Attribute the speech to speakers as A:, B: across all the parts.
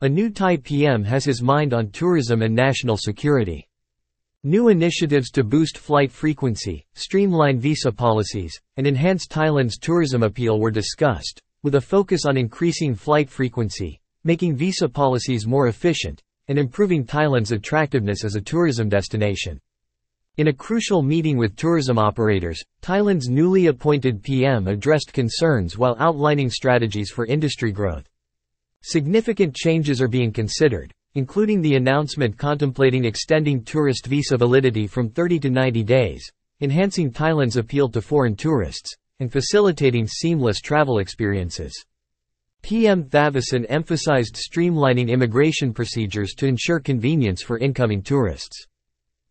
A: A new Thai PM has his mind on tourism and national security. New initiatives to boost flight frequency, streamline visa policies, and enhance Thailand's tourism appeal were discussed, with a focus on increasing flight frequency, making visa policies more efficient, and improving Thailand's attractiveness as a tourism destination. In a crucial meeting with tourism operators, Thailand's newly appointed PM addressed concerns while outlining strategies for industry growth. Significant changes are being considered, including the announcement contemplating extending tourist visa validity from 30 to 90 days, enhancing Thailand's appeal to foreign tourists, and facilitating seamless travel experiences. PM Thavisin emphasized streamlining immigration procedures to ensure convenience for incoming tourists.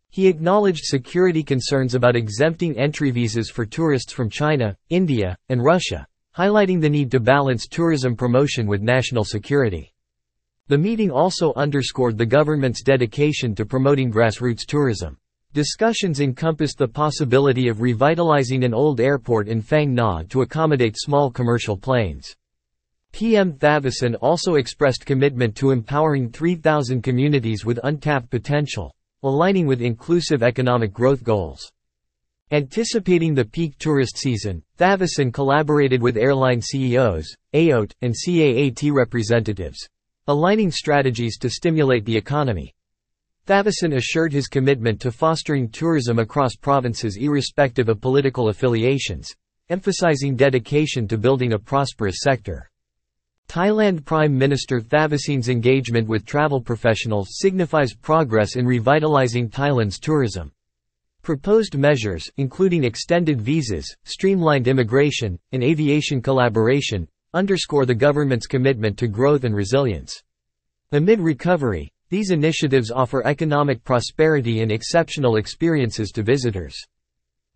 A: He acknowledged security concerns about exempting entry visas for tourists from China, India, and Russia, highlighting the need to balance tourism promotion with national security. The meeting also underscored the government's dedication to promoting grassroots tourism. Discussions encompassed the possibility of revitalizing an old airport in Phang Nga to accommodate small commercial planes. PM Thavisin also expressed commitment to empowering 3,000 communities with untapped potential, aligning with inclusive economic growth goals. Anticipating the peak tourist season, Thavisin collaborated with airline CEOs, AOT, and CAAT representatives, aligning strategies to stimulate the economy. Thavisin assured his commitment to fostering tourism across provinces irrespective of political affiliations, emphasizing dedication to building a prosperous sector. Thailand Prime Minister Thavisin's engagement with travel professionals signifies progress in revitalizing Thailand's tourism. Proposed measures, including extended visas, streamlined immigration, and aviation collaboration, underscore the government's commitment to growth and resilience. Amid recovery, these initiatives offer economic prosperity and exceptional experiences to visitors.